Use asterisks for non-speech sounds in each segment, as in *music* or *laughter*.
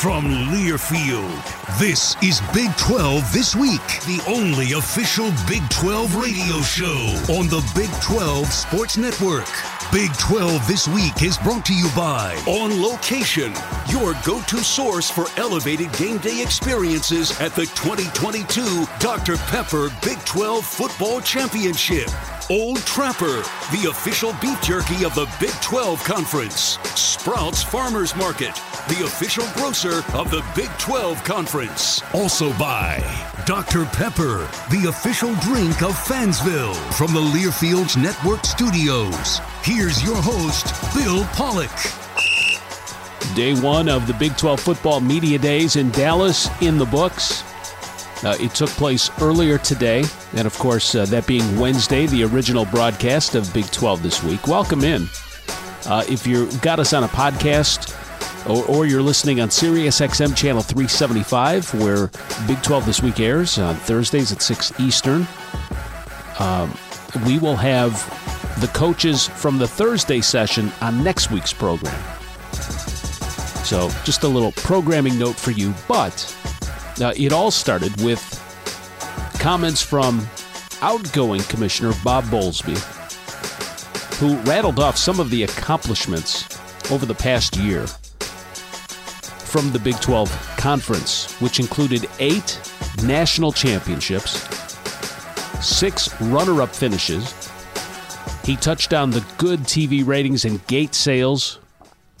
From Learfield, this is Big 12 This Week, the only official Big 12 radio show on the Big 12 Sports Network. Big 12 This Week is brought to you by On Location, your go to source for elevated game day experiences at the 2022 Dr. Pepper Big 12 Football Championship. Old Trapper, the official beef jerky of the Big 12 Conference. Sprouts Farmers Market, the official grocer of the Big 12 Conference. Also by Dr. Pepper, the official drink of Fansville from the Learfields Network Studios. Here's your host, Bill Pollock. Day one of the Big 12 football media days in Dallas in the books. Uh, it took place earlier today, and of course, uh, that being Wednesday, the original broadcast of Big 12 this week. Welcome in. Uh, if you got us on a podcast or, or, you're listening on Sirius XM channel 375, where Big 12 this week airs on Thursdays at 6 Eastern, um, we will have the coaches from the Thursday session on next week's program. So, just a little programming note for you, but uh, it all started with comments from outgoing Commissioner Bob Bowlesby, who rattled off some of the accomplishments over the past year from the Big 12 Conference, which included eight national championships, six runner up finishes. He touched on the good TV ratings and gate sales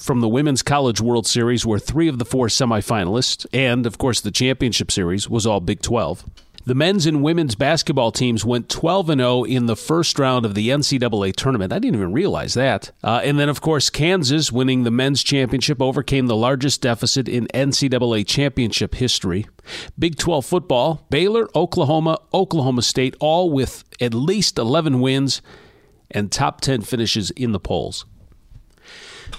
from the Women's College World Series, where three of the four semifinalists, and of course the championship series, was all Big 12. The men's and women's basketball teams went 12 0 in the first round of the NCAA tournament. I didn't even realize that. Uh, and then, of course, Kansas, winning the men's championship, overcame the largest deficit in NCAA championship history. Big 12 football, Baylor, Oklahoma, Oklahoma State, all with at least 11 wins and top 10 finishes in the polls.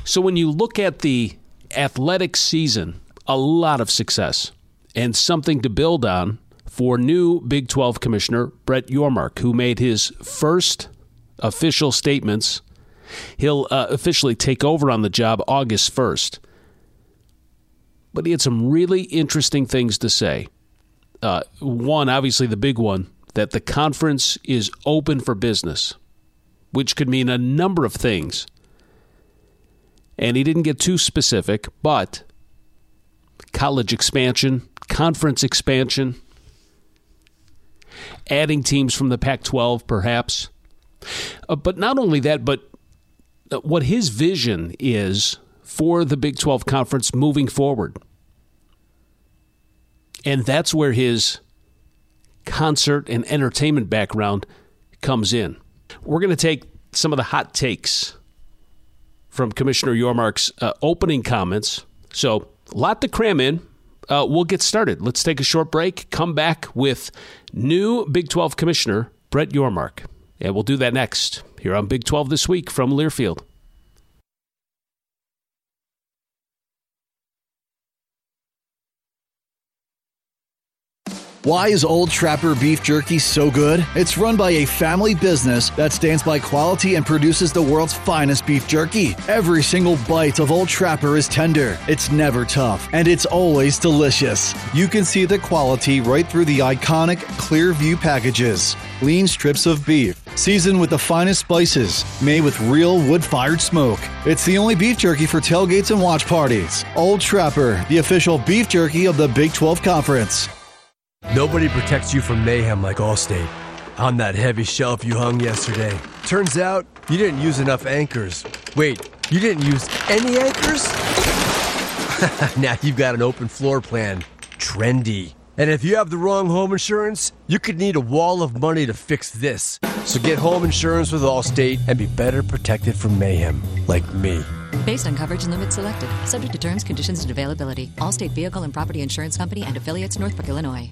So when you look at the athletic season, a lot of success and something to build on for new Big 12 Commissioner Brett Yormark, who made his first official statements. He'll uh, officially take over on the job August 1st. but he had some really interesting things to say. Uh, one, obviously, the big one that the conference is open for business, which could mean a number of things. And he didn't get too specific, but college expansion, conference expansion, adding teams from the Pac 12, perhaps. Uh, but not only that, but uh, what his vision is for the Big 12 conference moving forward. And that's where his concert and entertainment background comes in. We're going to take some of the hot takes from Commissioner Yormark's uh, opening comments. So, a lot to cram in. Uh, we'll get started. Let's take a short break, come back with new Big 12 Commissioner Brett Yormark. And we'll do that next here on Big 12 This Week from Learfield. Why is Old Trapper Beef Jerky so good? It's run by a family business that stands by quality and produces the world's finest beef jerky. Every single bite of Old Trapper is tender, it's never tough, and it's always delicious. You can see the quality right through the iconic clear view packages. Lean strips of beef, seasoned with the finest spices, made with real wood fired smoke. It's the only beef jerky for tailgates and watch parties. Old Trapper, the official beef jerky of the Big 12 Conference. Nobody protects you from mayhem like Allstate. On that heavy shelf you hung yesterday. Turns out you didn't use enough anchors. Wait, you didn't use any anchors? *laughs* now you've got an open floor plan. Trendy. And if you have the wrong home insurance, you could need a wall of money to fix this. So get home insurance with Allstate and be better protected from mayhem, like me. Based on coverage and limits selected, subject to terms, conditions, and availability. Allstate Vehicle and Property Insurance Company and affiliates, Northbrook, Illinois.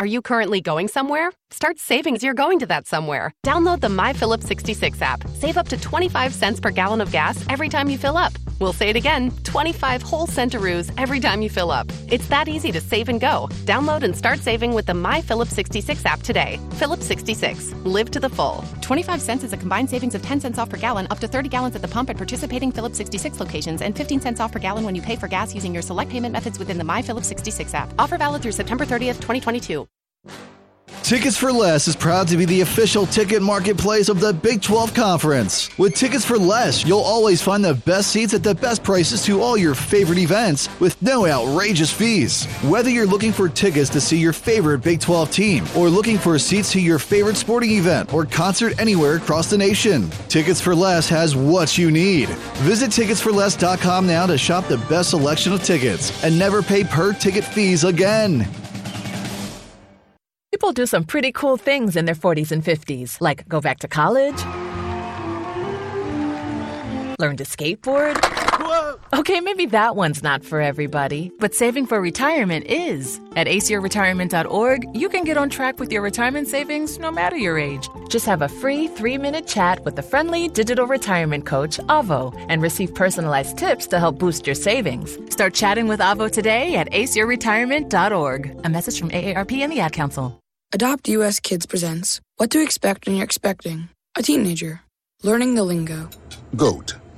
Are you currently going somewhere? Start saving as you're going to that somewhere. Download the My Phillips 66 app. Save up to 25 cents per gallon of gas every time you fill up. We'll say it again 25 whole centaroos every time you fill up. It's that easy to save and go. Download and start saving with the My Phillips 66 app today. Phillips 66. Live to the full. 25 cents is a combined savings of 10 cents off per gallon, up to 30 gallons at the pump at participating Phillips 66 locations, and 15 cents off per gallon when you pay for gas using your select payment methods within the My Phillips 66 app. Offer valid through September 30th, 2022. Tickets for Less is proud to be the official ticket marketplace of the Big 12 Conference. With Tickets for Less, you'll always find the best seats at the best prices to all your favorite events with no outrageous fees. Whether you're looking for tickets to see your favorite Big 12 team or looking for seats to your favorite sporting event or concert anywhere across the nation, Tickets for Less has what you need. Visit ticketsforless.com now to shop the best selection of tickets and never pay per ticket fees again. People do some pretty cool things in their 40s and 50s, like go back to college, learn to skateboard, Okay, maybe that one's not for everybody, but saving for retirement is. At aceyourretirement.org, you can get on track with your retirement savings no matter your age. Just have a free three minute chat with the friendly digital retirement coach, Avo, and receive personalized tips to help boost your savings. Start chatting with Avo today at aceyourretirement.org. A message from AARP and the Ad Council. Adopt US Kids presents What to Expect When You're Expecting a Teenager. Learning the Lingo. GOAT,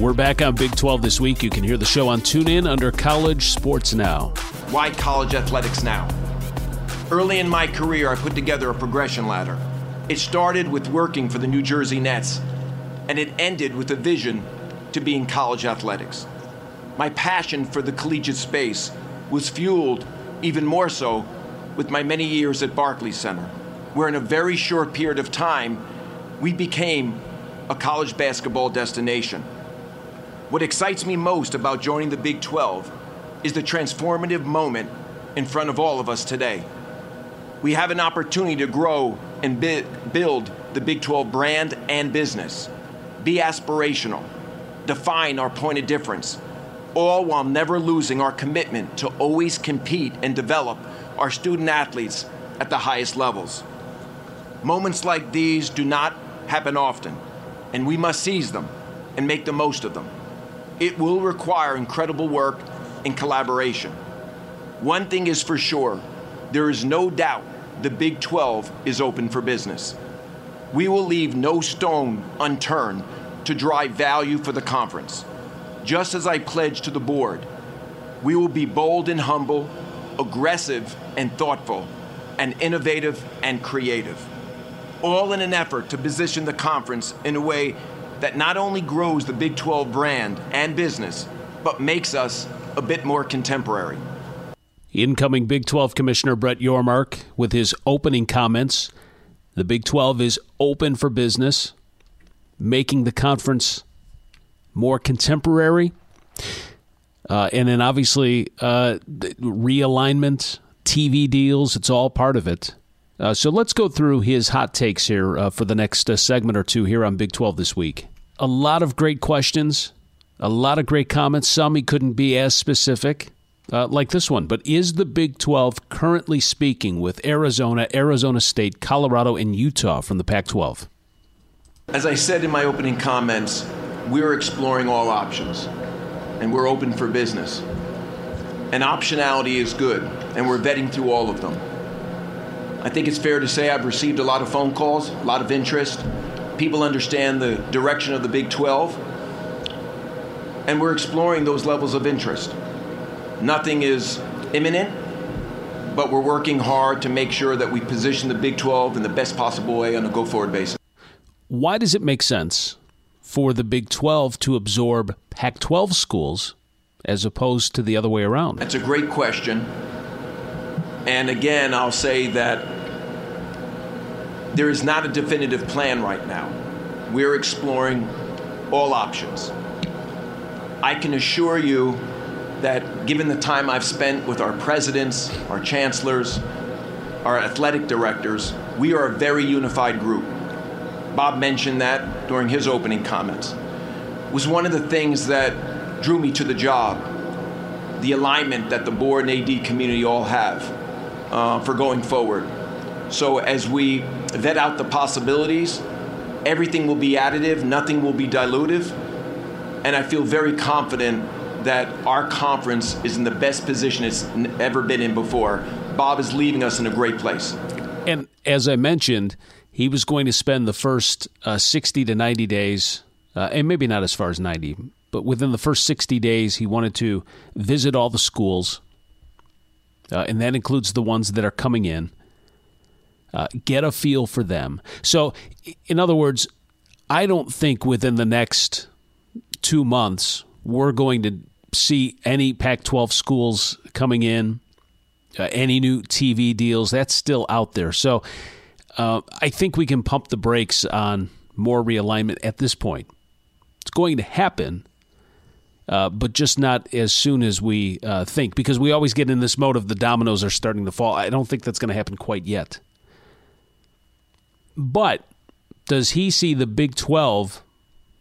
We're back on Big 12 this week. You can hear the show on TuneIn under College Sports Now. Why college athletics now? Early in my career, I put together a progression ladder. It started with working for the New Jersey Nets, and it ended with a vision to be in college athletics. My passion for the collegiate space was fueled even more so with my many years at Barclays Center, where in a very short period of time, we became a college basketball destination. What excites me most about joining the Big 12 is the transformative moment in front of all of us today. We have an opportunity to grow and bi- build the Big 12 brand and business, be aspirational, define our point of difference, all while never losing our commitment to always compete and develop our student athletes at the highest levels. Moments like these do not happen often, and we must seize them and make the most of them. It will require incredible work and collaboration. One thing is for sure there is no doubt the Big 12 is open for business. We will leave no stone unturned to drive value for the conference. Just as I pledged to the board, we will be bold and humble, aggressive and thoughtful, and innovative and creative. All in an effort to position the conference in a way that not only grows the Big 12 brand and business, but makes us a bit more contemporary. Incoming Big 12 Commissioner Brett Yormark with his opening comments. The Big 12 is open for business, making the conference more contemporary. Uh, and then obviously, uh, realignment, TV deals, it's all part of it. Uh, so let's go through his hot takes here uh, for the next uh, segment or two here on Big 12 this week. A lot of great questions, a lot of great comments. Some he couldn't be as specific, uh, like this one. But is the Big 12 currently speaking with Arizona, Arizona State, Colorado, and Utah from the Pac 12? As I said in my opening comments, we're exploring all options and we're open for business. And optionality is good, and we're vetting through all of them. I think it's fair to say I've received a lot of phone calls, a lot of interest. People understand the direction of the Big 12, and we're exploring those levels of interest. Nothing is imminent, but we're working hard to make sure that we position the Big 12 in the best possible way on a go forward basis. Why does it make sense for the Big 12 to absorb Pac 12 schools as opposed to the other way around? That's a great question. And again, I'll say that there is not a definitive plan right now. We're exploring all options. I can assure you that given the time I've spent with our presidents, our chancellors, our athletic directors, we are a very unified group. Bob mentioned that during his opening comments. It was one of the things that drew me to the job, the alignment that the board and AD community all have uh, for going forward. So as we vet out the possibilities, everything will be additive, nothing will be dilutive, and I feel very confident that our conference is in the best position it's ever been in before. Bob is leaving us in a great place. And as I mentioned, he was going to spend the first uh, 60 to 90 days, uh, and maybe not as far as 90, but within the first 60 days, he wanted to visit all the schools, uh, and that includes the ones that are coming in, uh, get a feel for them. So, in other words, I don't think within the next two months we're going to see any Pac 12 schools coming in, uh, any new TV deals. That's still out there. So uh, I think we can pump the brakes on more realignment at this point. It's going to happen. Uh, but just not as soon as we uh, think, because we always get in this mode of the dominoes are starting to fall. I don't think that's going to happen quite yet. But does he see the Big 12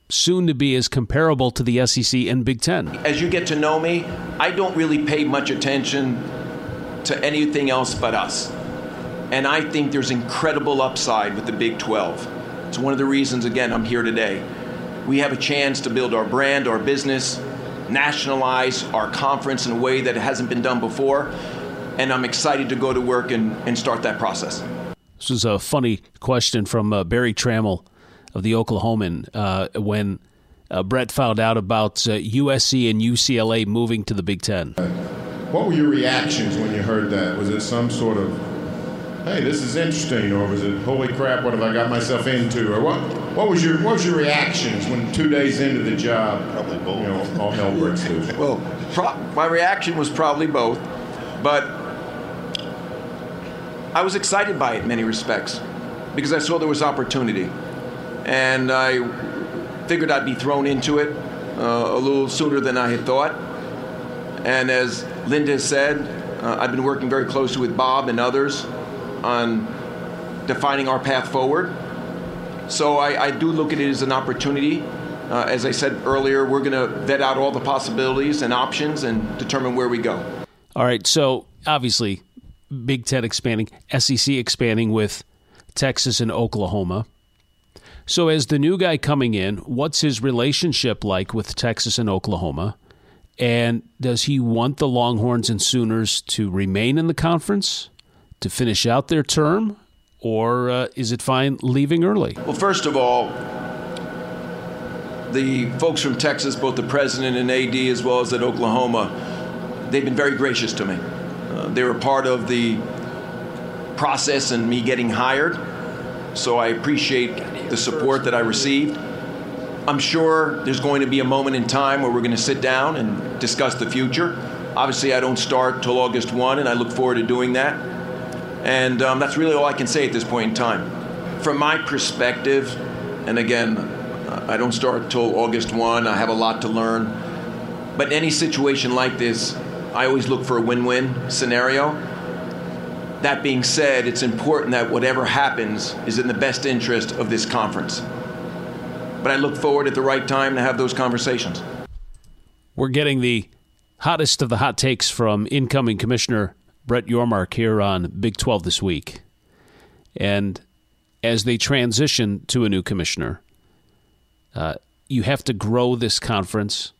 soon to be as comparable to the SEC and Big 10? As you get to know me, I don't really pay much attention to anything else but us. And I think there's incredible upside with the Big 12. It's one of the reasons, again, I'm here today. We have a chance to build our brand, our business, nationalize our conference in a way that hasn't been done before. And I'm excited to go to work and, and start that process. This was a funny question from uh, Berry Tramel of the Oklahoman uh, when uh, Brett found out about USC uh, and UCLA moving to the Big Ten. What were your reactions when you heard that? Was it some sort of, hey, this is interesting, or was it, holy crap, what have I got myself into, or what? What was your What was your reactions when two days into the job, probably both, you know, all hell breaks loose? *laughs* well, pro- my reaction was probably both, but I was excited by it in many respects because I saw there was opportunity. And I figured I'd be thrown into it uh, a little sooner than I had thought. And as Linda said, uh, I've been working very closely with Bob and others on defining our path forward. So I, I do look at it as an opportunity. Uh, as I said earlier, we're going to vet out all the possibilities and options and determine where we go. All right. So obviously, Big Ten expanding, SEC expanding with Texas and Oklahoma. So, as the new guy coming in, what's his relationship like with Texas and Oklahoma? And does he want the Longhorns and Sooners to remain in the conference to finish out their term? Or uh, is it fine leaving early? Well, first of all, the folks from Texas, both the president and AD, as well as at Oklahoma, they've been very gracious to me. Uh, they were part of the process and me getting hired, so I appreciate the support that I received. I'm sure there's going to be a moment in time where we're going to sit down and discuss the future. Obviously, I don't start till August 1, and I look forward to doing that. And um, that's really all I can say at this point in time. From my perspective, and again, I don't start till August 1, I have a lot to learn. But any situation like this, I always look for a win win scenario. That being said, it's important that whatever happens is in the best interest of this conference. But I look forward at the right time to have those conversations. We're getting the hottest of the hot takes from incoming Commissioner Brett Yormark here on Big 12 this week. And as they transition to a new commissioner, uh, you have to grow this conference.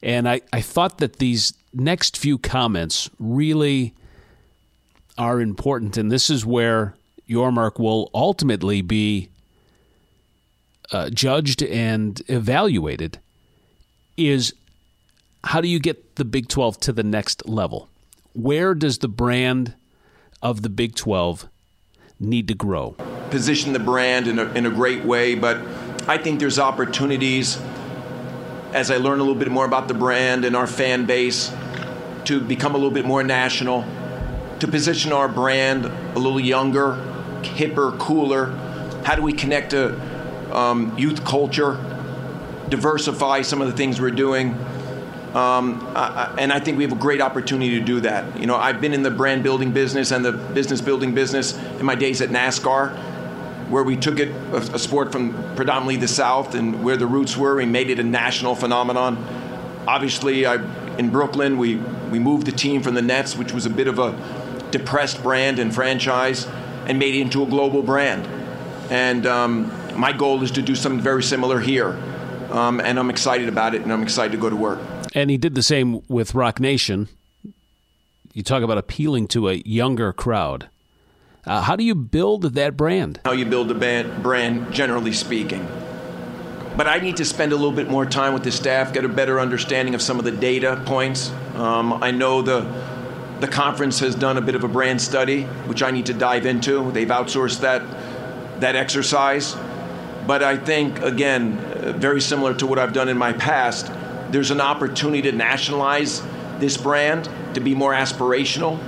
And I, I thought that these next few comments really are important. And this is where Yormark will ultimately be uh, judged and evaluated is how do you get the Big 12 to the next level? Where does the brand of the Big 12 need to grow? Position the brand in a, in a great way, but I think there's opportunities as I learn a little bit more about the brand and our fan base to become a little bit more national, to position our brand a little younger, hipper, cooler. How do we connect to um, youth culture, diversify some of the things we're doing? Um, I, and I think we have a great opportunity to do that. You know, I've been in the brand building business and the business building business in my days at NASCAR, where we took it a, a sport from predominantly the South and where the roots were, we made it a national phenomenon. Obviously, I, in Brooklyn, we we moved the team from the Nets, which was a bit of a depressed brand and franchise, and made it into a global brand. And um, my goal is to do something very similar here. Um, and I'm excited about it, and I'm excited to go to work. And he did the same with Roc Nation. You talk about appealing to a younger crowd. Uh, how do you build that brand? How you build a band, brand, generally speaking. But I need to spend a little bit more time with the staff, get a better understanding of some of the data points. Um, I know the the conference has done a bit of a brand study, which I need to dive into. They've outsourced that that exercise, but I think again, uh, very similar to what I've done in my past, there's an opportunity to nationalize this brand, to be more aspirational,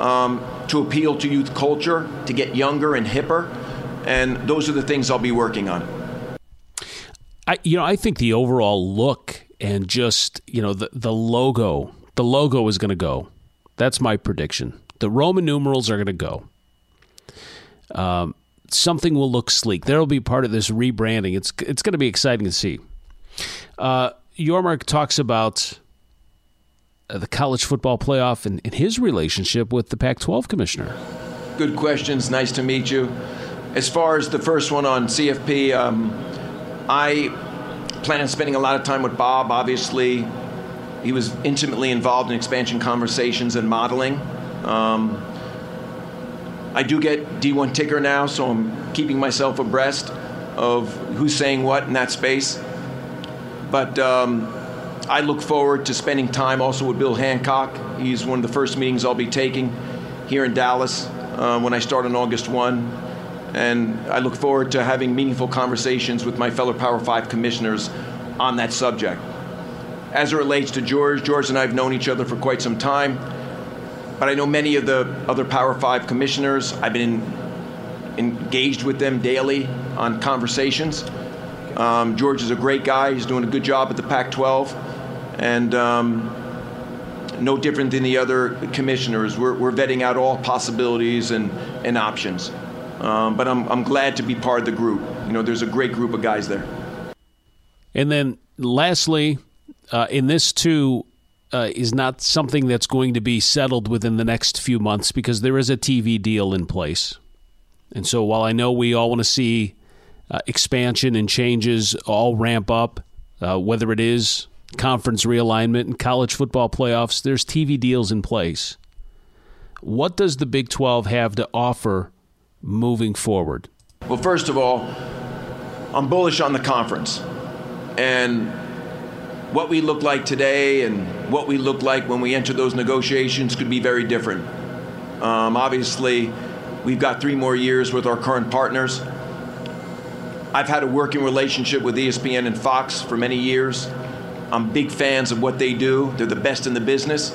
um, to appeal to youth culture, to get younger and hipper. And those are the things I'll be working on. I, you know, I think the overall look and just you know the the logo, the logo is going to go. That's my prediction. The Roman numerals are going to go. Um, something will look sleek. There will be part of this rebranding. It's it's going to be exciting to see. Uh, Yormark talks about uh, the college football playoff and, and his relationship with the Pac-12 commissioner. Good questions. Nice to meet you. As far as the first one on CFP, um, I plan on spending a lot of time with Bob. Obviously, he was intimately involved in expansion conversations and modeling. Um, I do get D1 ticker now, so I'm keeping myself abreast of who's saying what in that space. But um, I look forward to spending time also with Bill Hancock. He's one of the first meetings I'll be taking here in Dallas uh, when I start on August 1. And I look forward to having meaningful conversations with my fellow Power 5 commissioners on that subject. As it relates to George, George and I have known each other for quite some time, but I know many of the other Power 5 commissioners. I've been engaged with them daily on conversations. Um, George is a great guy. He's doing a good job at the Pac 12. And um, no different than the other commissioners. We're, we're vetting out all possibilities and, and options. Um, but I'm, I'm glad to be part of the group. You know, there's a great group of guys there. And then lastly, uh, in this too, uh, is not something that's going to be settled within the next few months because there is a TV deal in place. And so while I know we all want to see uh, expansion and changes all ramp up, uh, whether it is conference realignment and college football playoffs, there's TV deals in place. What does the Big 12 have to offer moving forward? Well, first of all, I'm bullish on the conference. And what we look like today and what we look like when we enter those negotiations could be very different. Um, obviously, we've got three more years with our current partners. I've had a working relationship with ESPN and Fox for many years. I'm big fans of what they do. They're the best in the business.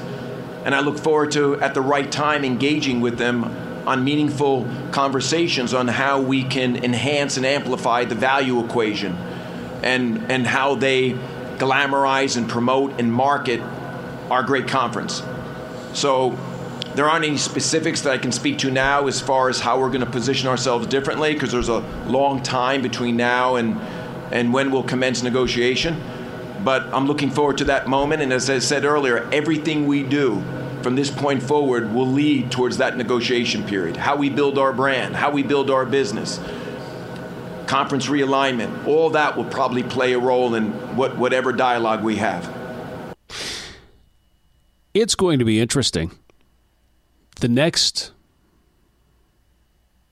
And I look forward to, at the right time, engaging with them on meaningful conversations on how we can enhance and amplify the value equation and, and how they glamorize and promote and market our great conference. So there aren't any specifics that I can speak to now as far as how we're going to position ourselves differently because there's a long time between now and, and when we'll commence negotiation. But I'm looking forward to that moment. And as I said earlier, everything we do from this point forward will lead towards that negotiation period. How we build our brand, how we build our business, conference realignment, all that will probably play a role in what, whatever dialogue we have. It's going to be interesting. The next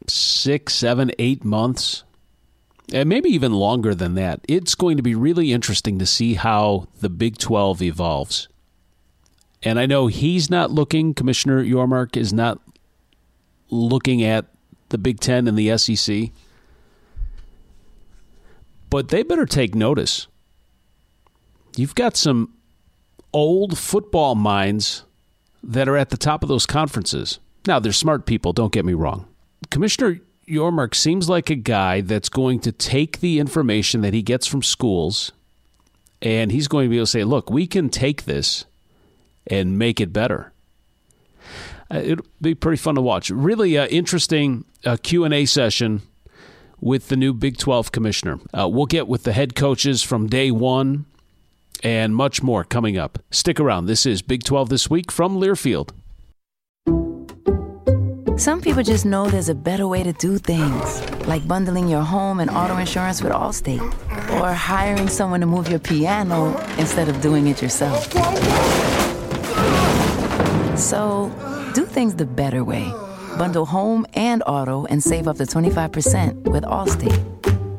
six, seven, eight months, and maybe even longer than that, it's going to be really interesting to see how the Big 12 evolves. And I know he's not looking, Commissioner Yormark is not looking at the Big Ten and the SEC. But they better take notice. You've got some old football minds that are at the top of those conferences. Now, they're smart people, don't get me wrong. Commissioner Yormark seems like a guy that's going to take the information that he gets from schools and he's going to be able to say, look, we can take this and make it better. Uh, it'll be pretty fun to watch. Really uh, interesting uh, Q&A session with the new Big 12 commissioner. Uh, we'll get with the head coaches from day one and much more coming up. Stick around. This is Big 12 This Week from Learfield. Some people just know there's a better way to do things, like bundling your home and auto insurance with Allstate, or hiring someone to move your piano instead of doing it yourself. So, do things the better way. Bundle home and auto and save up to 25% with Allstate.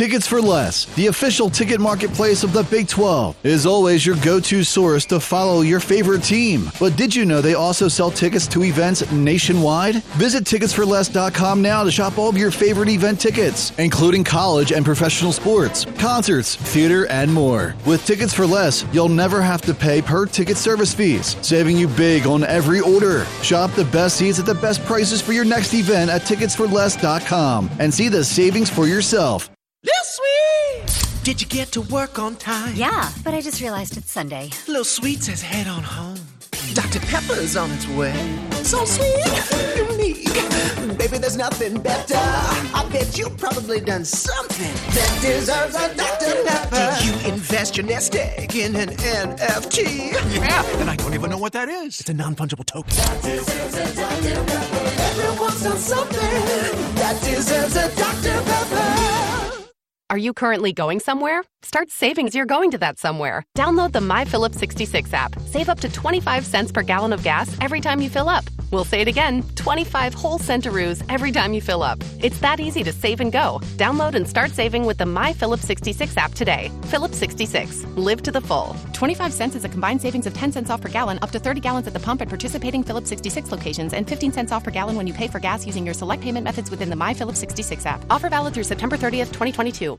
Tickets for Less, the official ticket marketplace of the Big 12, is always your go to source to follow your favorite team. But did you know they also sell tickets to events nationwide? Visit ticketsforless.com now to shop all of your favorite event tickets, including college and professional sports, concerts, theater, and more. With Tickets for Less, you'll never have to pay per ticket service fees, saving you big on every order. Shop the best seats at the best prices for your next event at ticketsforless.com and see the savings for yourself. Lil Sweet! Did you get to work on time? Yeah, but I just realized it's Sunday. Lil Sweet says head on home. Dr. Pepper's on its way. So sweet, unique. Baby, there's nothing better. I bet you've probably done something that deserves a Dr. Pepper. Did you invest your nest egg in an NFT? Yeah, and I don't even know what that is. It's a non fungible token. That deserves a Dr. Pepper. Everyone's done something that deserves a Dr. Pepper. Are you currently going somewhere? Start saving as you're going to that somewhere. Download the My Phillips 66 app. Save up to 25 cents per gallon of gas every time you fill up. We'll say it again 25 whole centaroos every time you fill up. It's that easy to save and go. Download and start saving with the My Phillips 66 app today. Phillips 66. Live to the full. 25 cents is a combined savings of 10 cents off per gallon, up to 30 gallons at the pump at participating Phillips 66 locations, and 15 cents off per gallon when you pay for gas using your select payment methods within the My Phillips 66 app. Offer valid through September 30th, 2022.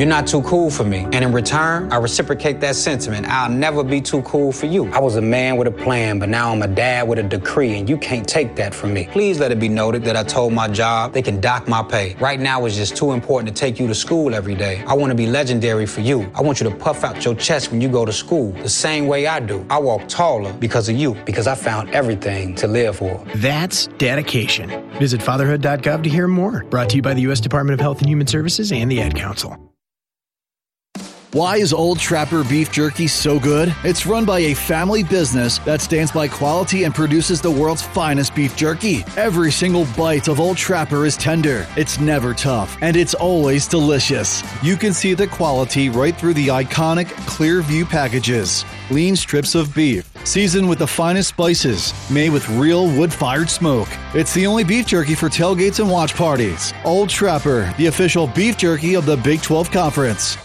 You're not too cool for me. And in return, I reciprocate that sentiment. I'll never be too cool for you. I was a man with a plan, but now I'm a dad with a decree, and you can't take that from me. Please let it be noted that I told my job they can dock my pay. Right now, it's just too important to take you to school every day. I want to be legendary for you. I want you to puff out your chest when you go to school, the same way I do. I walk taller because of you, because I found everything to live for. That's dedication. Visit fatherhood.gov to hear more. Brought to you by the U.S. Department of Health and Human Services and the Ad Council. Why is Old Trapper Beef Jerky so good? It's run by a family business that stands by quality and produces the world's finest beef jerky. Every single bite of Old Trapper is tender, it's never tough, and it's always delicious. You can see the quality right through the iconic clear view packages. Lean strips of beef, seasoned with the finest spices, made with real wood fired smoke. It's the only beef jerky for tailgates and watch parties. Old Trapper, the official beef jerky of the Big 12 Conference.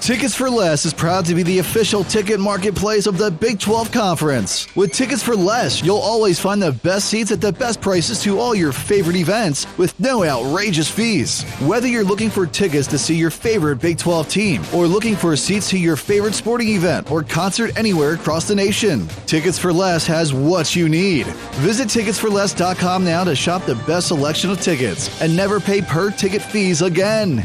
Tickets for Less is proud to be the official ticket marketplace of the Big 12 Conference. With Tickets for Less, you'll always find the best seats at the best prices to all your favorite events with no outrageous fees. Whether you're looking for tickets to see your favorite Big 12 team or looking for seats to your favorite sporting event or concert anywhere across the nation, Tickets for Less has what you need. Visit ticketsforless.com now to shop the best selection of tickets and never pay per ticket fees again.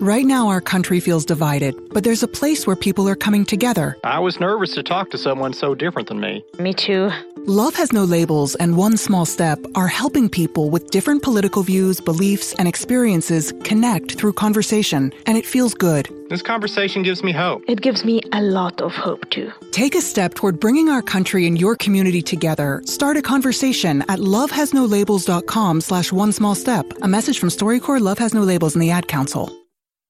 Right now, our country feels divided, but there's a place where people are coming together. I was nervous to talk to someone so different than me. Me too. Love Has No Labels and One Small Step are helping people with different political views, beliefs, and experiences connect through conversation, and it feels good. This conversation gives me hope. It gives me a lot of hope, too. Take a step toward bringing our country and your community together. Start a conversation at lovehasnolabels.com slash one small step. A message from StoryCorps Love Has No Labels and the Ad Council.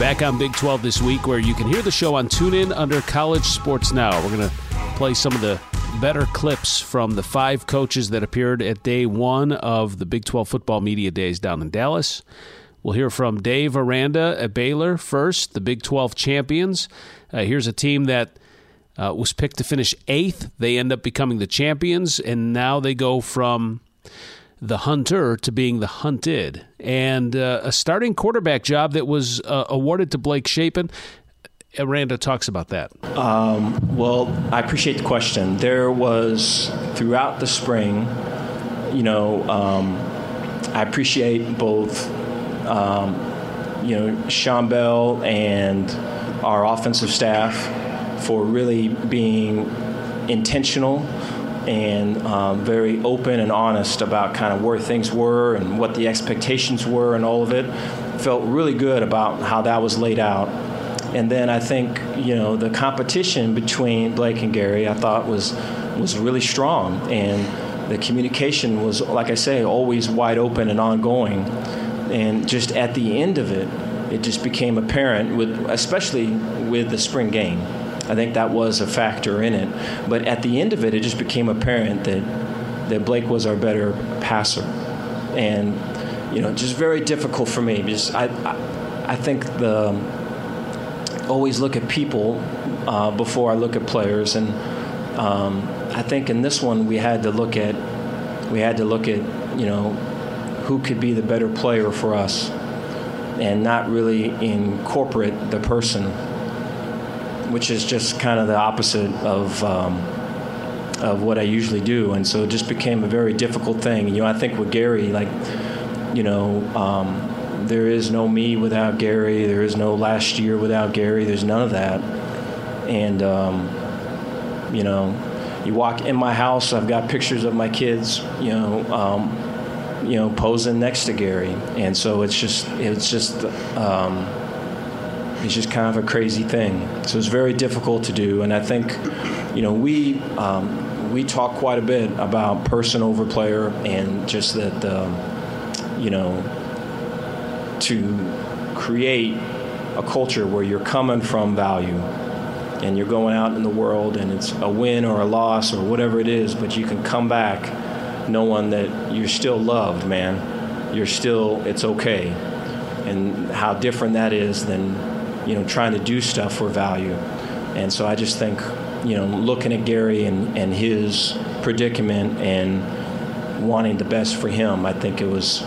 Back on Big 12 this week, where you can hear the show on TuneIn under College Sports Now. We're going to play some of the better clips from the five coaches that appeared at day one of the Big 12 football media days down in Dallas. We'll hear from Dave Aranda at Baylor first, the Big 12 champions. Uh, here's a team that uh, was picked to finish eighth. They end up becoming the champions, and now they go from the hunter to being the hunted. And uh, a starting quarterback job that was uh, awarded to Blake Shapen. Aranda talks about that. Um, well, I appreciate the question. There was throughout the spring, you know, um, I appreciate both, um, you know, Sean Bell and our offensive staff for really being intentional and um, very open and honest about kind of where things were and what the expectations were and all of it. Felt really good about how that was laid out. And then I think you know the competition between Blake and Gary I thought was was really strong and the communication was like I say always wide open and ongoing. And just at the end of it, it just became apparent with especially with the spring game. I think that was a factor in it. But at the end of it, it just became apparent that that Blake was our better passer, and you know, just very difficult for me. Because I I, I think the always look at people uh, before I look at players, and um, I think in this one we had to look at we had to look at you know who could be the better player for us, and not really incorporate the person, which is just kind of the opposite of. Um, of what I usually do, and so it just became a very difficult thing. You know, I think with Gary, like, you know, um, there is no me without Gary. There is no last year without Gary. There's none of that. And, um, you know, you walk in my house, I've got pictures of my kids, you know, um, you know, posing next to Gary. And so it's just, it's just, um, it's just kind of a crazy thing. So it's very difficult to do. And I think, you know, we, um, we talk quite a bit about person over player and just that, um, you know, to create a culture where you're coming from value and you're going out in the world and it's a win or a loss or whatever it is, but you can come back knowing that you're still loved, man. You're still, it's okay. And how different that is than, you know, trying to do stuff for value. And so I just think, you know, looking at Gary and, and his predicament and wanting the best for him, I think it was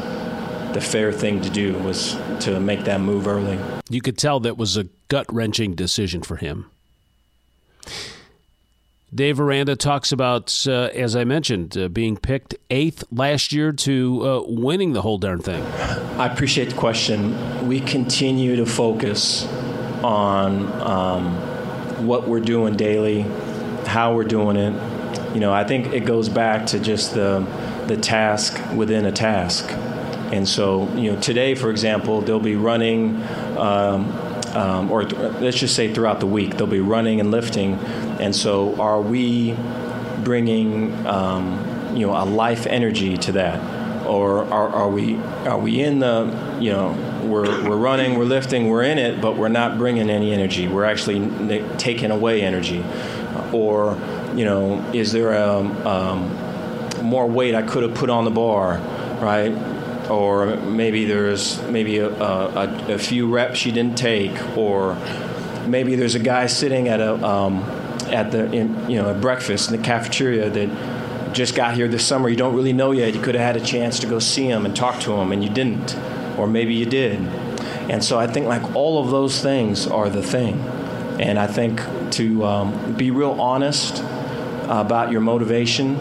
the fair thing to do was to make that move early. You could tell that was a gut wrenching decision for him. Dave Aranda talks about, uh, as I mentioned, uh, being picked eighth last year to uh, winning the whole darn thing. I appreciate the question. We continue to focus on um, what we're doing daily, how we're doing it. You know, I think it goes back to just the the task within a task. And so, you know, today, for example, they'll be running, um, um, or th- let's just say throughout the week, they'll be running and lifting. And so, are we bringing, um, you know, a life energy to that, or are, are we are we in the, you know, we're we're running, we're lifting, we're in it, but we're not bringing any energy. We're actually n- taking away energy, or, you know, is there a um, more weight I could have put on the bar, right? Or maybe there's maybe a, a, a few reps she didn't take, or maybe there's a guy sitting at a um, at the in, you know at breakfast in the cafeteria that just got here this summer. You don't really know yet. You could have had a chance to go see him and talk to him, and you didn't, or maybe you did. And so I think like all of those things are the thing, and I think to um, be real honest about your motivation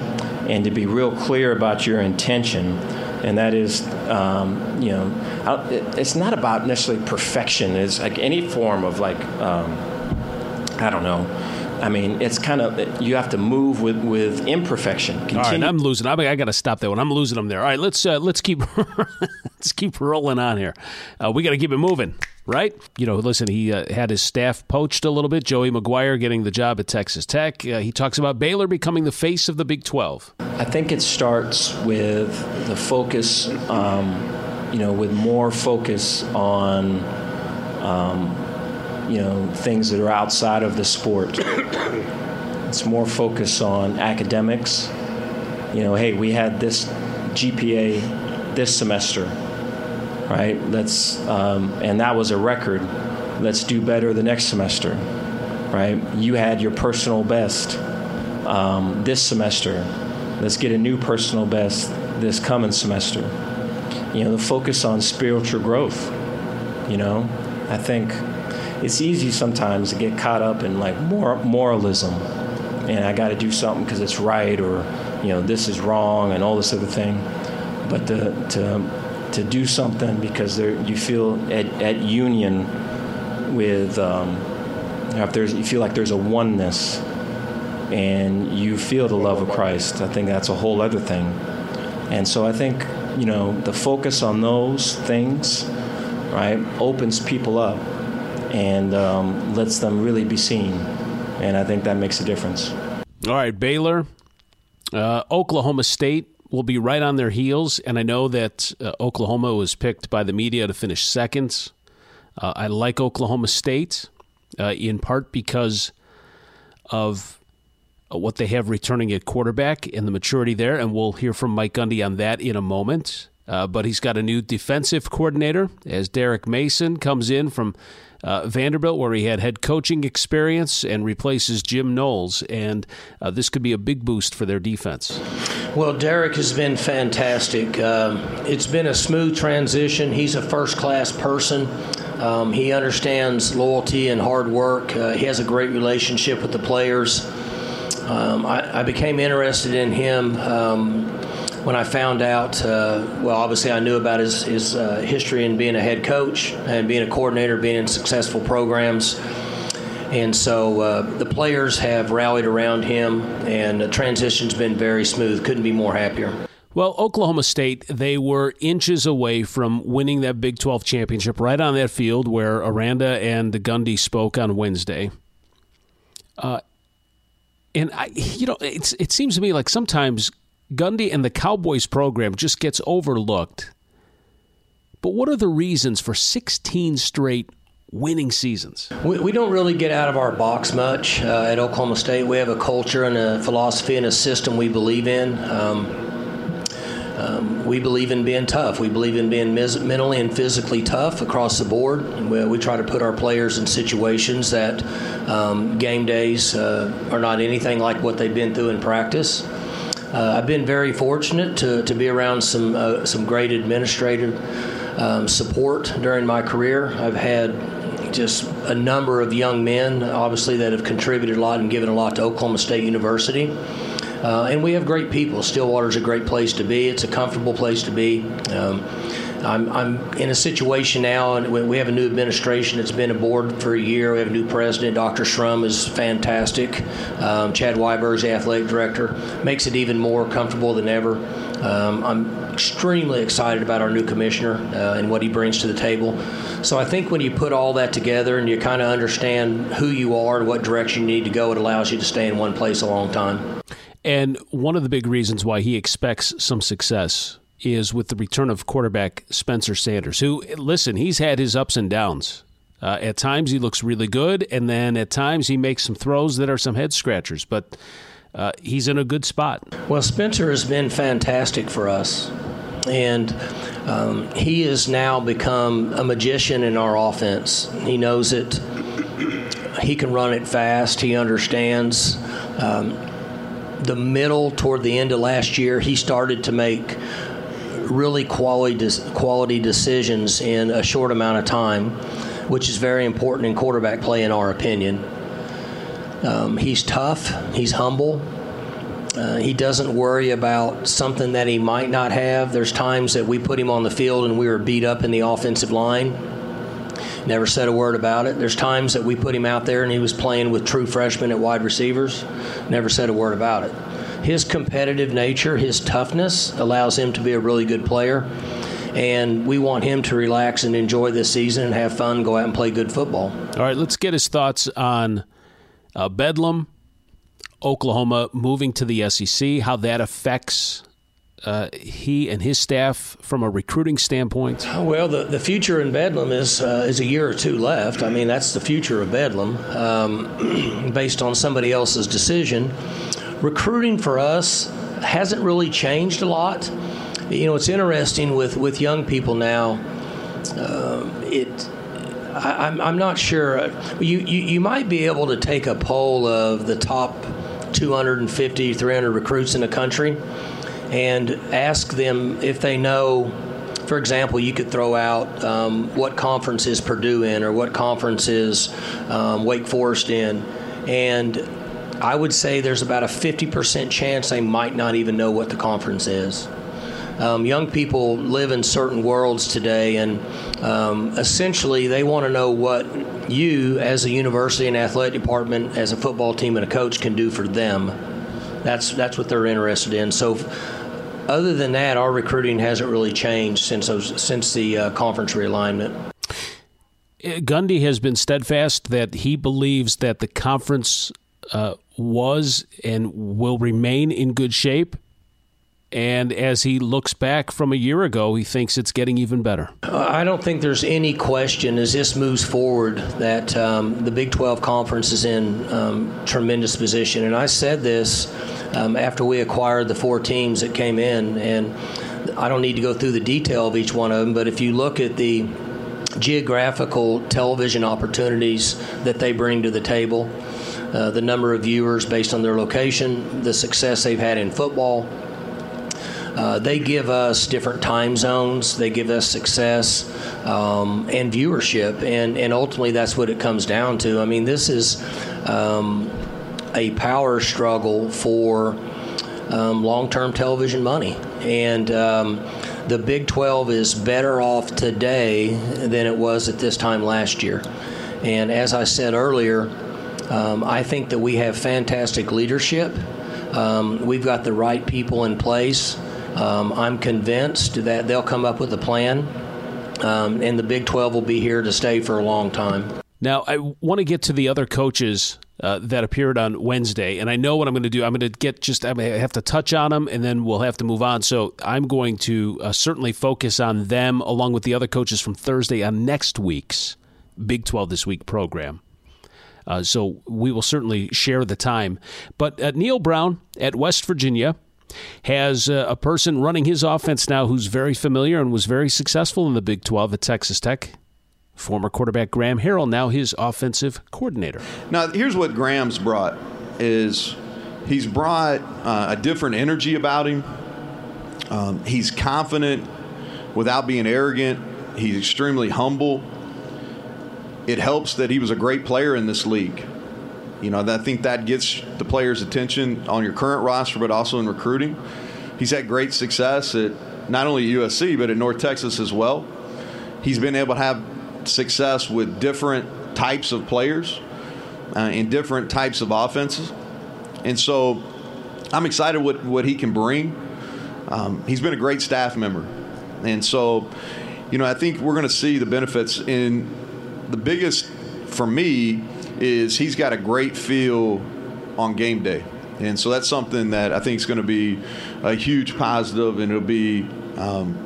and to be real clear about your intention. And that is, um, you know, it's not about necessarily perfection. It's like any form of like, um, I don't know. I mean, it's kind of you have to move with, with imperfection. Continue. All right, I'm losing. I, I got to stop that one. I'm losing them there. All right, let's uh, let's keep *laughs* let's keep rolling on here. Uh, we got to keep it moving right? You know, listen, he uh, had his staff poached a little bit. Joey McGuire getting the job at Texas Tech. Uh, he talks about Baylor becoming the face of the Big 12. I think it starts with the focus, um, you know, with more focus on, um, you know, things that are outside of the sport. *coughs* it's more focus on academics. You know, hey, we had this GPA this semester right? Let's um, and that was a record. Let's do better the next semester. right? You had your personal best um, this semester. Let's get a new personal best this coming semester. You know, the focus on spiritual growth. You know, I think it's easy sometimes to get caught up in like mor- moralism, and I got to do something because it's right, or you know, this is wrong, and all this other thing. But to to to do something because you feel at, at union with um, if there's you feel like there's a oneness and you feel the love of Christ. I think that's a whole other thing. And so I think, you know, the focus on those things, right, opens people up and um, lets them really be seen. And I think that makes a difference. All right, Baylor, uh, Oklahoma State will be right on their heels. And I know that uh, Oklahoma was picked by the media to finish second. Uh, I like Oklahoma State uh, in part because of uh, what they have returning at quarterback and the maturity there. And we'll hear from Mike Gundy on that in a moment. Uh, but he's got a new defensive coordinator as Derek Mason comes in from uh, Vanderbilt, where he had head coaching experience and replaces Jim Knowles. And uh, this could be a big boost for their defense. Well, Derek has been fantastic. Um, it's been a smooth transition. He's a first class person. Um, he understands loyalty and hard work. Uh, he has a great relationship with the players. Um, I, I, became interested in him um, when I found out. Uh, well, obviously, I knew about his, his uh, history in being a head coach and being a coordinator, being in successful programs. And so uh, the players have rallied around him, and the transition's been very smooth. Couldn't be more happier. Well, Oklahoma State, they were inches away from winning that Big 12 championship right on that field where Aranda and Gundy spoke on Wednesday. Uh, and I, you know, it's it seems to me like sometimes Gundy and the Cowboys program just gets overlooked. But what are the reasons for 16 straight winning seasons? We, we don't really get out of our box much uh, at Oklahoma State. We have a culture and a philosophy and a system we believe in. Um, um, we believe in being tough. We believe in being mis- mentally and physically tough across the board. We, we, try to put our players in situations that um, game days uh, are not anything like what they've been through in practice. Uh, I've been very fortunate to, to be around some uh, some great administrative um, support during my career. I've had just a number of young men, obviously, that have contributed a lot and given a lot to Oklahoma State University. Uh, and we have great people. Stillwater's is a great place to be. It's a comfortable place to be. Um, I'm, I'm, in a situation now, and we have a new administration that's been aboard for a year. We have a new president. Dr. Shrum is fantastic. Um, Chad Weiberg's the athletic director. Makes it even more comfortable than ever. Um, I'm extremely excited about our new commissioner uh, and what he brings to the table. So I think when you put all that together and you kind of understand who you are and what direction you need to go, it allows you to stay in one place a long time. And one of the big reasons why he expects some success is with the return of quarterback Spencer Sanders, who, listen, he's had his ups and downs. Uh, at times he looks really good, and then at times he makes some throws that are some head scratchers, but uh, he's in a good spot. Well, Spencer has been fantastic for us, and um, he has now become a magician in our offense. He knows it, he can run it fast, he understands. Um, the middle toward the end of last year, he started to make really quality quality decisions in a short amount of time, which is very important in quarterback play, in our opinion. Um, he's tough. He's humble. Uh, he doesn't worry about something that he might not have. There's times that we put him on the field and we were beat up in the offensive line. Never said a word about it. There's times that we put him out there and he was playing with true freshmen at wide receivers. Never said a word about it. His competitive nature, his toughness allows him to be a really good player. And we want him to relax and enjoy this season and have fun, go out and play good football. All right, let's get his thoughts on uh, Bedlam, Oklahoma moving to the SEC, how that affects uh, he and his staff from a recruiting standpoint? Well, the, the future in Bedlam is uh, is a year or two left. I mean, that's the future of Bedlam, um, *clears throat* based on somebody else's decision. Recruiting for us hasn't really changed a lot. You know, it's interesting with with young people now. Uh, it I, am I'm, I'm not sure. You, you, you might be able to take a poll of the top 250, 300 recruits in the country and ask them if they know. For example, you could throw out um, what conference is Purdue in or what conference is um, Wake Forest in, and I would say there's about a 50% chance they might not even know what the conference is. Um, young people live in certain worlds today, and um, essentially they want to know what you, as a university and athletic department, as a football team and a coach, can do for them. That's that's what they're interested in. So, other than that, our recruiting hasn't really changed since those, since the uh, conference realignment. Gundy has been steadfast that he believes that the conference uh, was and will remain in good shape. And as he looks back from a year ago, he thinks it's getting even better. I don't think there's any question as this moves forward that um, the Big 12 Conference is in um, tremendous position. And I said this um, after we acquired the four teams that came in. And I don't need to go through the detail of each one of them, but if you look at the geographical television opportunities that they bring to the table, uh, the number of viewers based on their location, the success they've had in football, uh, they give us different time zones. They give us success um, and viewership, and and ultimately that's what it comes down to. I mean, this is um, a power struggle for um, long-term television money, and um, the Big 12 is better off today than it was at this time last year. And as I said earlier, um, I think that we have fantastic leadership. Um, we've got the right people in place. Um, I'm convinced that they'll come up with a plan, um, and the Big 12 will be here to stay for a long time. Now, I want to get to the other coaches uh, that appeared on Wednesday, and I know what I'm going to do. I'm going to get just I have to touch on them, and then we'll have to move on. So I'm going to uh, certainly focus on them along with the other coaches from Thursday on next week's Big 12 This Week program. Uh, so we will certainly share the time. But uh, Neal Brown at West Virginia has uh, a person running his offense now who's very familiar and was very successful in the Big 12 at Texas Tech. Former quarterback Graham Harrell, now his offensive coordinator. Now, here's what Graham's brought: is he's brought uh, a different energy about him. Um, he's confident without being arrogant. He's extremely humble. It helps that he was a great player in this league. You know, I think that gets the players' attention on your current roster, but also in recruiting. He's had great success at not only USC, but at North Texas as well. He's been able to have success with different types of players uh, in different types of offenses. And so I'm excited what, what he can bring. Um, he's been a great staff member. And so, you know, I think we're going to see the benefits in the biggest for me is he's got a great feel on game day. And so that's something that I think is going to be a huge positive, and it'll be um,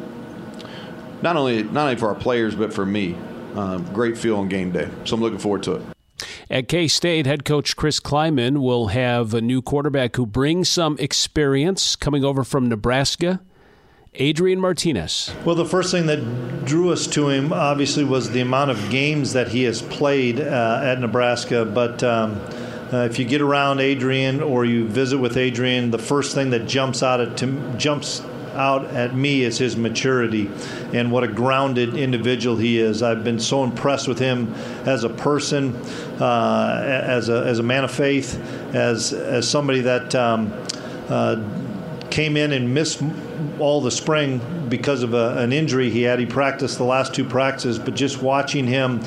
not only not only for our players but for me, um, great feel on game day. So I'm looking forward to it. At K State, head coach Chris Klieman will have a new quarterback who brings some experience coming over from Nebraska. Adrian Martinez. Well, the first thing that drew us to him obviously was the amount of games that he has played uh, at Nebraska. But um, uh, if you get around Adrian or you visit with Adrian, the first thing that jumps out at to, jumps out at me is his maturity and what a grounded individual he is. I've been so impressed with him as a person, uh, as a as a man of faith, as as somebody that. Um, uh, came in and missed all the spring because of a, an injury he had. He practiced the last two practices, but just watching him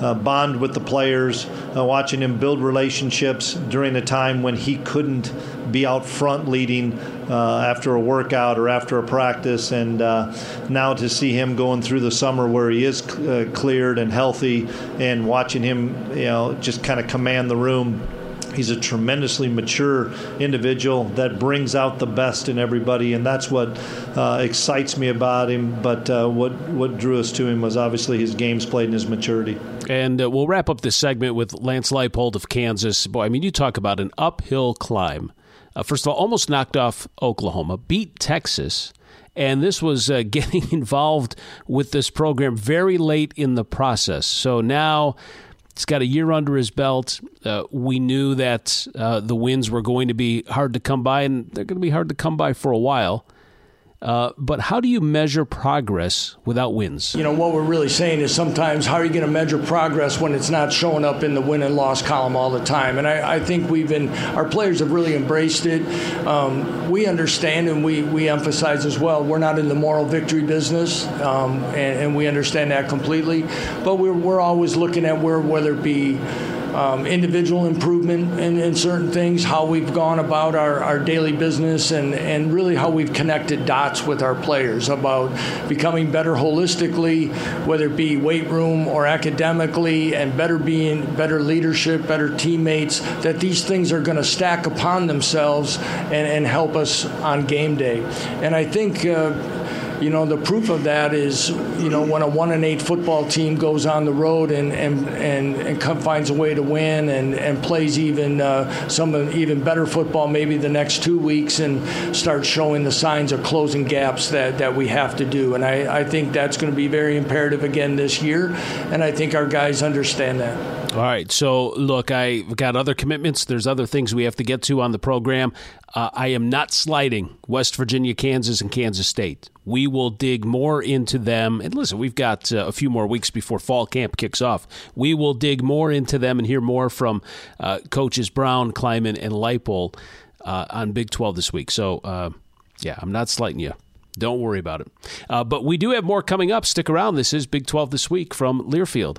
uh, bond with the players, uh, watching him build relationships during a time when he couldn't be out front leading uh, after a workout or after a practice, and uh, now to see him going through the summer where he is uh, cleared and healthy, and watching him, you know, just kind of command the room He's a tremendously mature individual that brings out the best in everybody, and that's what uh, excites me about him. But uh, what what drew us to him was obviously his games played and his maturity. And uh, we'll wrap up this segment with Lance Leipold of Kansas. Boy, I mean, you talk about an uphill climb. Uh, first of all, almost knocked off Oklahoma, beat Texas, and this was uh, *laughs* getting involved with this program very late in the process. So now he's got a year under his belt. Uh, we knew that uh, the wins were going to be hard to come by, and they're going to be hard to come by for a while. Uh, but how do you measure progress without wins? You know, what we're really saying is sometimes how are you going to measure progress when it's not showing up in the win and loss column all the time? And I, I think we've been, our players have really embraced it. Um, we understand and we, we emphasize as well, we're not in the moral victory business, um, and, and, we understand that completely. But we're, we're always looking at where, whether it be um, individual improvement in, in, certain things, how we've gone about our, our daily business, and, and really how we've connected dots with our players about becoming better holistically, whether it be weight room or academically, and better being better leadership, better teammates, that these things are going to stack upon themselves and, and help us on game day. And I think. Uh, you know, the proof of that is, you know, when a one and eight football team goes on the road and and and, and come, finds a way to win and, and plays even uh, some even better football maybe the next two weeks and starts showing the signs of closing gaps that, that we have to do. And I, I think that's going to be very imperative again this year. And I think our guys understand that. All right. So, look, I've got other commitments. There's other things we have to get to on the program. Uh, I am not sliding West Virginia, Kansas, and Kansas State. We will dig more into them. And listen, we've got uh, a few more weeks before fall camp kicks off. We will dig more into them and hear more from uh, coaches Brown, Klieman, and Leipold uh, on Big 12 this week. So, uh, yeah, I'm not slighting you. Don't worry about it. Uh, but we do have more coming up. Stick around. This is Big 12 this week from Learfield.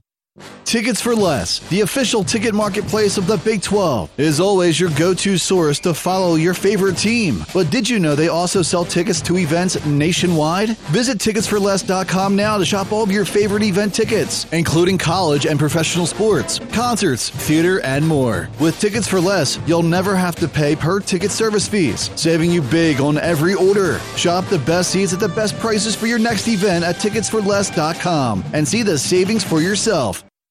Tickets for Less, the official ticket marketplace of the Big 12, is always your go to source to follow your favorite team. But did you know they also sell tickets to events nationwide? Visit ticketsforless.com now to shop all of your favorite event tickets, including college and professional sports, concerts, theater, and more. With Tickets for Less, you'll never have to pay per ticket service fees, saving you big on every order. Shop the best seats at the best prices for your next event at ticketsforless.com and see the savings for yourself.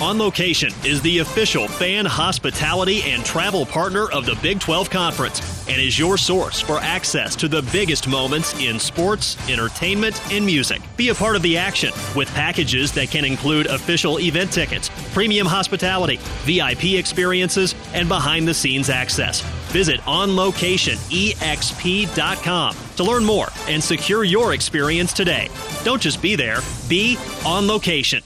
On Location is the official fan hospitality and travel partner of the Big 12 Conference and is your source for access to the biggest moments in sports, entertainment, and music. Be a part of the action with packages that can include official event tickets, premium hospitality, VIP experiences, and behind the scenes access. Visit onlocationexp.com to learn more and secure your experience today. Don't just be there, be on location.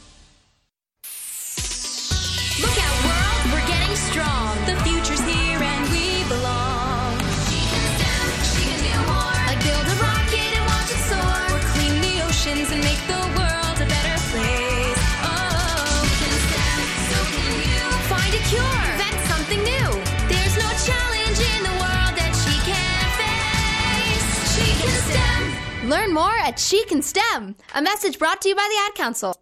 Learn more at She Can STEM. A message brought to you by the Ad Council.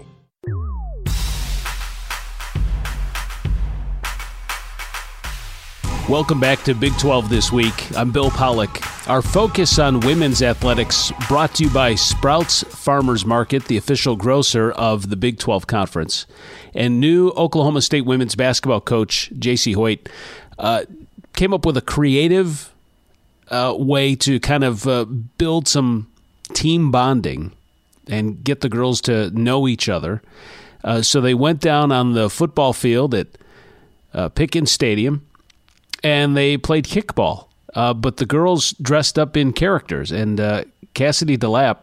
Welcome back to Big 12 This Week. I'm Bill Pollock. Our focus on women's athletics brought to you by Sprouts Farmers Market, the official grocer of the Big 12 Conference. And new Oklahoma State women's basketball coach, Jacie Hoyt, uh, came up with a creative uh, way to kind of uh, build some team bonding and get the girls to know each other. Uh, so they went down on the football field at uh, Pickens Stadium and they played kickball. Uh, but the girls dressed up in characters, and uh, Cassidy DeLapp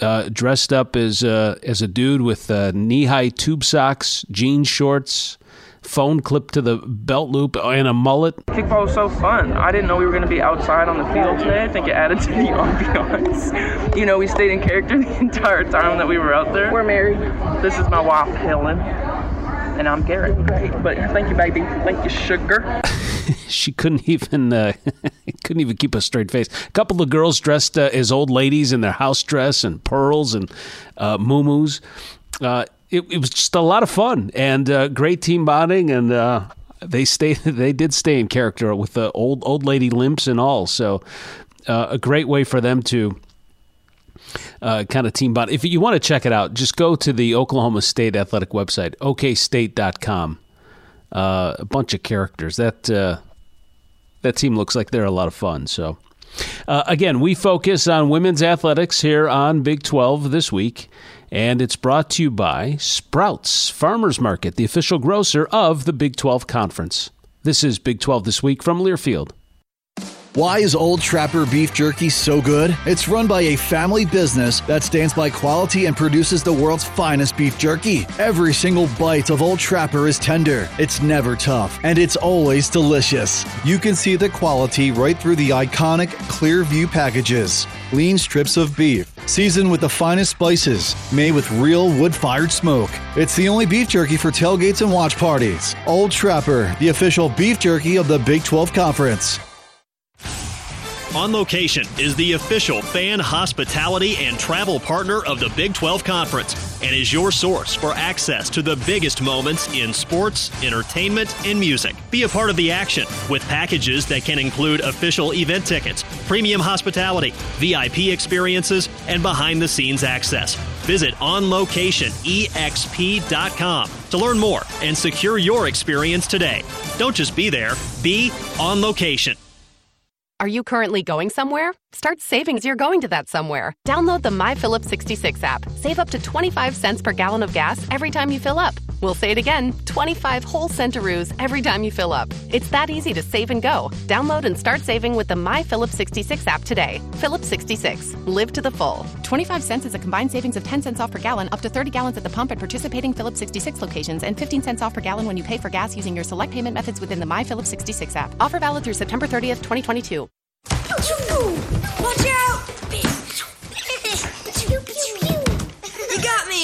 uh, dressed up as uh, as a dude with uh, knee high tube socks, jean shorts, phone clipped to the belt loop, and a mullet. Kickball was so fun. I didn't know we were going to be outside on the field today. I think it added to the *laughs* ambiance. you know, we stayed in character *laughs* the entire time that we were out there. We're married. This is my wife, Helen, and I'm Garrett. But thank you, baby. Thank you, sugar. *laughs* she couldn't even uh, *laughs* couldn't even keep a straight face. A couple of girls dressed uh, as old ladies in their house dress and pearls and uh, muumuus. Uh, it, it, was just a lot of fun and uh, great team bonding, and uh, they stayed. *laughs* They did stay in character with the old old lady limps and all. So uh, a great way for them to. Kind of team bond. If you want to check it out, just go to the Oklahoma State Athletic website, okstate.com uh, a bunch of characters. That uh, that team looks like they're a lot of fun. So. Uh, again, we focus on women's athletics here on Big 12 this week, and it's brought to you by Sprouts Farmers Market, the official grocer of the Big 12 Conference. This is Big 12 This Week from Learfield. Why is Old Trapper Beef Jerky so good? It's run by a family business that stands by quality and produces the world's finest beef jerky. Every single bite of Old Trapper is tender, it's never tough, and it's always delicious. You can see the quality right through the iconic clear view packages. Lean strips of beef, seasoned with the finest spices, made with real wood fired smoke. It's the only beef jerky for tailgates and watch parties. Old Trapper, the official beef jerky of the Big 12 Conference. On Location is the official fan hospitality and travel partner of the Big 12 Conference and is your source for access to the biggest moments in sports, entertainment, and music. Be a part of the action with packages that can include official event tickets, premium hospitality, VIP experiences, and behind the scenes access. Visit OnLocationEXP.com to learn more and secure your experience today. Don't just be there, be on location. Are you currently going somewhere? Start saving as you're going to that somewhere. Download the My Phillips 66 app. Save up to 25 cents per gallon of gas every time you fill up. We'll say it again 25 whole centaroos every time you fill up. It's that easy to save and go. Download and start saving with the My Phillips 66 app today. Phillips 66. Live to the full. 25 cents is a combined savings of 10 cents off per gallon, up to 30 gallons at the pump at participating Phillips 66 locations, and 15 cents off per gallon when you pay for gas using your select payment methods within the My Phillips 66 app. Offer valid through September 30th, 2022. Watch out!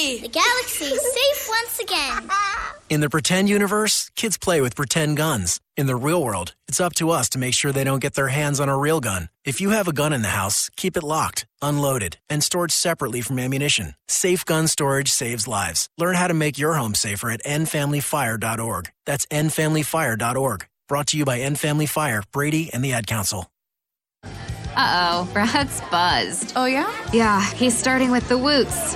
You got me! The galaxy's safe once again. *laughs* In the pretend universe, kids play with pretend guns. In the real world, it's up to us to make sure they don't get their hands on a real gun. If you have a gun in the house, keep it locked, unloaded, and stored separately from ammunition. Safe gun storage saves lives. Learn how to make your home safer at endfamilyfire.org. That's endfamilyfire.org. Brought to you by End Family Fire, Brady, and the Ad Council. Uh oh, *laughs* Brad's buzzed. Oh, yeah? Yeah, he's starting with the woots.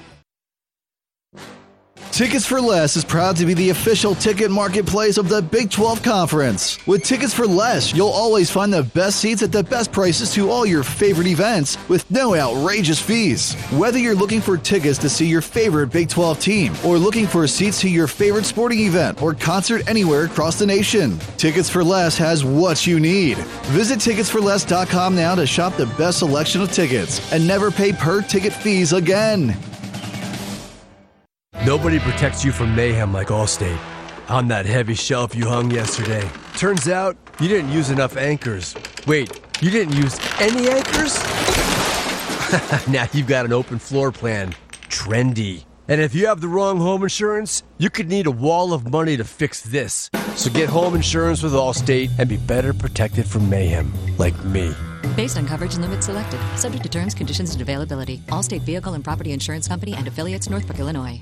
Tickets for Less is proud to be the official ticket marketplace of the Big 12 Conference. With Tickets for Less, you'll always find the best seats at the best prices to all your favorite events with no outrageous fees. Whether you're looking for tickets to see your favorite Big 12 team or looking for seats to your favorite sporting event or concert anywhere across the nation, Tickets for Less has what you need. Visit ticketsforless.com now to shop the best selection of tickets and never pay per ticket fees again. Nobody protects you from mayhem like Allstate. On that heavy shelf you hung yesterday, turns out you didn't use enough anchors. Wait, you didn't use any anchors? *laughs* now you've got an open floor plan. Trendy. And if you have the wrong home insurance, you could need a wall of money to fix this. So get home insurance with Allstate and be better protected from mayhem, like me. Based on coverage and limits selected, subject to terms, conditions, and availability. Allstate Vehicle and Property Insurance Company and affiliates, Northbrook, Illinois.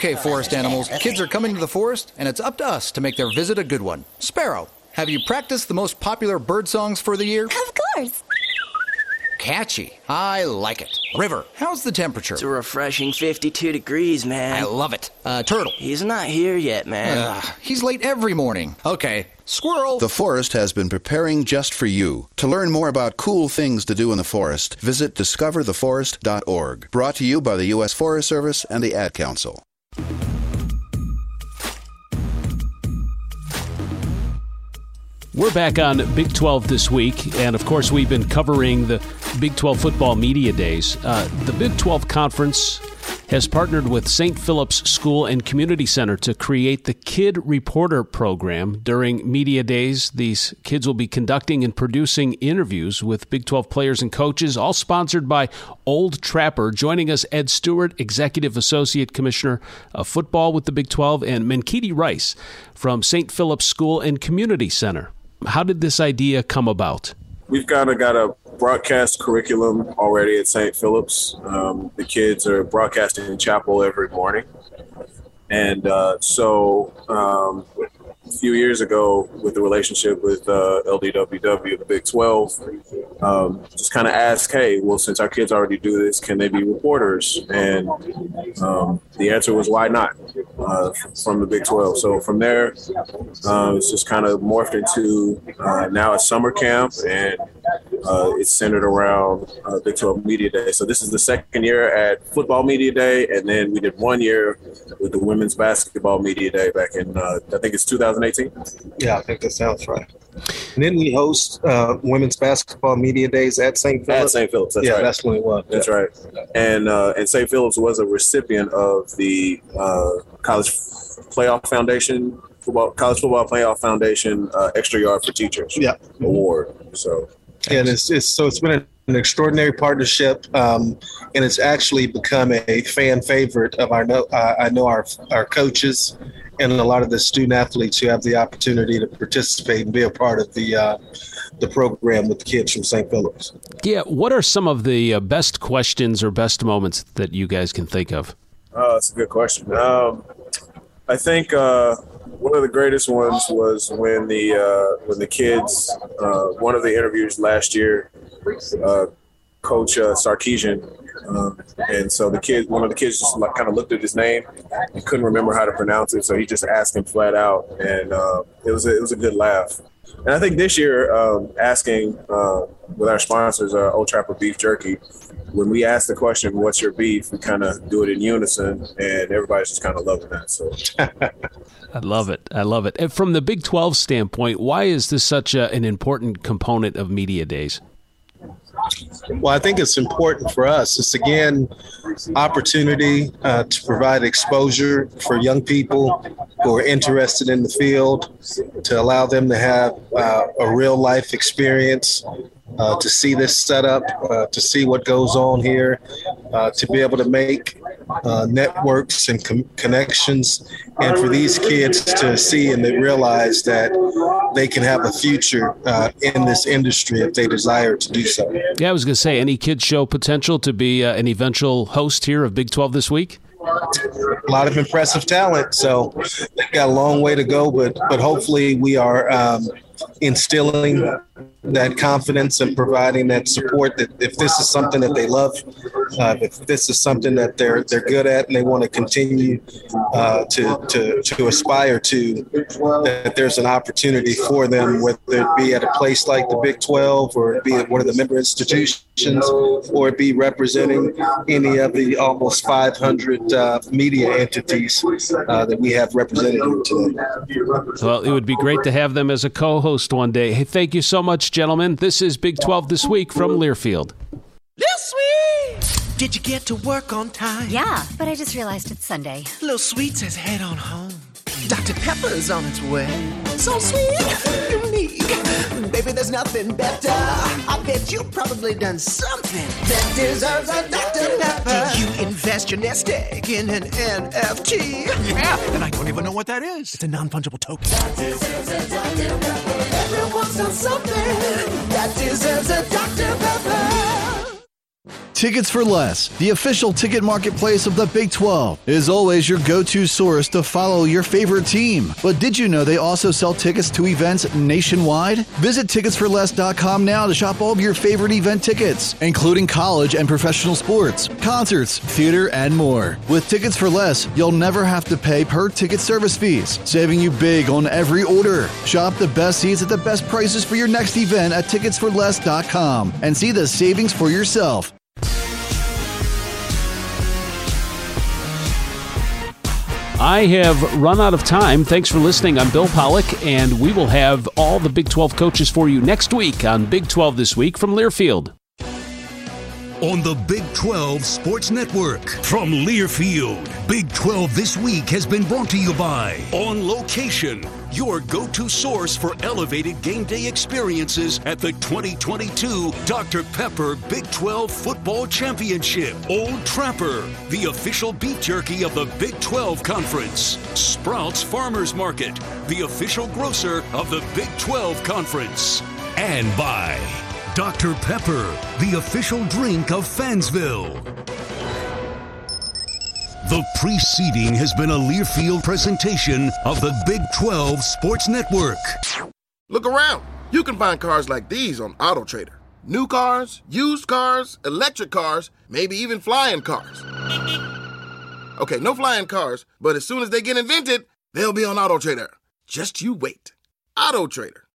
Okay, forest animals, kids are coming to the forest, and it's up to us to make their visit a good one. Sparrow, have you practiced the most popular bird songs for the year? Of course. Catchy. I like it. River, how's the temperature? It's a refreshing 52 degrees, man. I love it. Uh, turtle. He's not here yet, man. Ugh, he's late every morning. Okay. Squirrel. The forest has been preparing just for you. To learn more about cool things to do in the forest, visit discovertheforest.org. Brought to you by the U.S. Forest Service and the Ad Council. We're back on Big 12 this week, and of course, we've been covering the Big 12 football media days. Uh, the Big 12 Conference has partnered with St. Philip's School and Community Center to create the Kid Reporter program. During media days, these kids will be conducting and producing interviews with Big 12 players and coaches, all sponsored by Old Trapper. Joining us, Ed Stewart, Executive Associate Commissioner of Football with the Big 12, and Menkiti Rice from St. Philip's School and Community Center. How did this idea come about? We've kind of got a broadcast curriculum already at St. Philip's. Um, the kids are broadcasting in chapel every morning. And uh, so um, a few years ago, with the relationship with uh, LDWW, the Big 12, um, just kind of asked, hey, well, since our kids already do this, can they be reporters? And um, the answer was, why not? Uh, from the Big 12. So from there, uh, it's just kind of morphed into uh, now a summer camp, and uh, it's centered around uh, Big 12 Media Day. So this is the second year at Football Media Day, and then we did one year with the Women's Basketball Media Day back in, uh, I think it's 2018. Yeah, I think that sounds right. And then we host uh, women's basketball media days at St. Philip's. At St. Philip's, that's yeah, right. that's when it was. That's yeah. right. And uh, and St. Philip's was a recipient of the uh, College Playoff Foundation football College Football Playoff Foundation uh, Extra Yard for Teachers Yeah. award. So and it's, it's so it's been an extraordinary partnership, um, and it's actually become a fan favorite of our know uh, I know our our coaches and a lot of the student athletes who have the opportunity to participate and be a part of the uh, the program with the kids from St. Philip's. Yeah, what are some of the uh, best questions or best moments that you guys can think of? Oh, that's a good question. Um, I think uh, one of the greatest ones was when the uh, when the kids, uh, one of the interviews last year, uh, Coach uh, Sarkisian, um, and so the kid, one of the kids, just like kind of looked at his name and couldn't remember how to pronounce it, so he just asked him flat out, and uh, it was a, it was a good laugh. And I think this year, um, asking uh, with our sponsors, uh, Old Trapper Beef Jerky, when we ask the question, "What's your beef?" we kind of do it in unison, and everybody's just kind of loving that. So *laughs* I love it. I love it. And from the Big 12 standpoint, why is this such a, an important component of media days? Well, I think it's important for us. It's again opportunity uh, to provide exposure for young people who are interested in the field, to allow them to have uh, a real life experience, uh, to see this setup, uh, to see what goes on here, uh, to be able to make uh, networks and com- connections, and for these kids to see and they realize that they can have a future uh, in this industry if they desire to do so. Yeah, I was going to say, any kids show potential to be uh, an eventual host here of Big 12 this week? a lot of impressive talent. So they've got a long way to go, but but hopefully we are um, instilling that confidence and providing that support that if this is something that they love, uh, if this is something that they're they're good at and they want to continue uh, to, to to aspire to, that there's an opportunity for them, whether it be at a place like the Big 12 or it be at one of the member institutions or be representing any of the almost 500 uh, media entities uh, that we have represented today. Well, it would be great to have them as a co-host one day. Hey, thank you so much, gentlemen. This is Big 12 This Week from Learfield. Little Sweet! Did you get to work on time? Yeah, but I just realized it's Sunday. Little Sweet says head on home. Dr. Pepper's on its way. So sweet, unique. Baby, there's nothing better. I bet you've probably done something that deserves a Dr. Pepper. Did you invest your nest egg in an NFT? Yeah, and I don't even know what that is. It's a non fungible token. That deserves a Dr. Pepper. Everyone's done something that deserves a Dr. Pepper. Tickets for Less, the official ticket marketplace of the Big 12, is always your go to source to follow your favorite team. But did you know they also sell tickets to events nationwide? Visit ticketsforless.com now to shop all of your favorite event tickets, including college and professional sports, concerts, theater, and more. With Tickets for Less, you'll never have to pay per ticket service fees, saving you big on every order. Shop the best seats at the best prices for your next event at ticketsforless.com and see the savings for yourself. I have run out of time. Thanks for listening. I'm Bill Pollock, and we will have all the Big 12 coaches for you next week on Big 12 This Week from Learfield. On the Big 12 Sports Network from Learfield, Big 12 This Week has been brought to you by On Location, your go to source for elevated game day experiences at the 2022 Dr. Pepper Big 12 Football Championship. Old Trapper, the official beef jerky of the Big 12 Conference. Sprouts Farmers Market, the official grocer of the Big 12 Conference. And by Dr. Pepper, the official drink of Fansville. The preceding has been a Learfield presentation of the Big 12 Sports Network. Look around. You can find cars like these on AutoTrader. New cars, used cars, electric cars, maybe even flying cars. Okay, no flying cars, but as soon as they get invented, they'll be on AutoTrader. Just you wait. AutoTrader.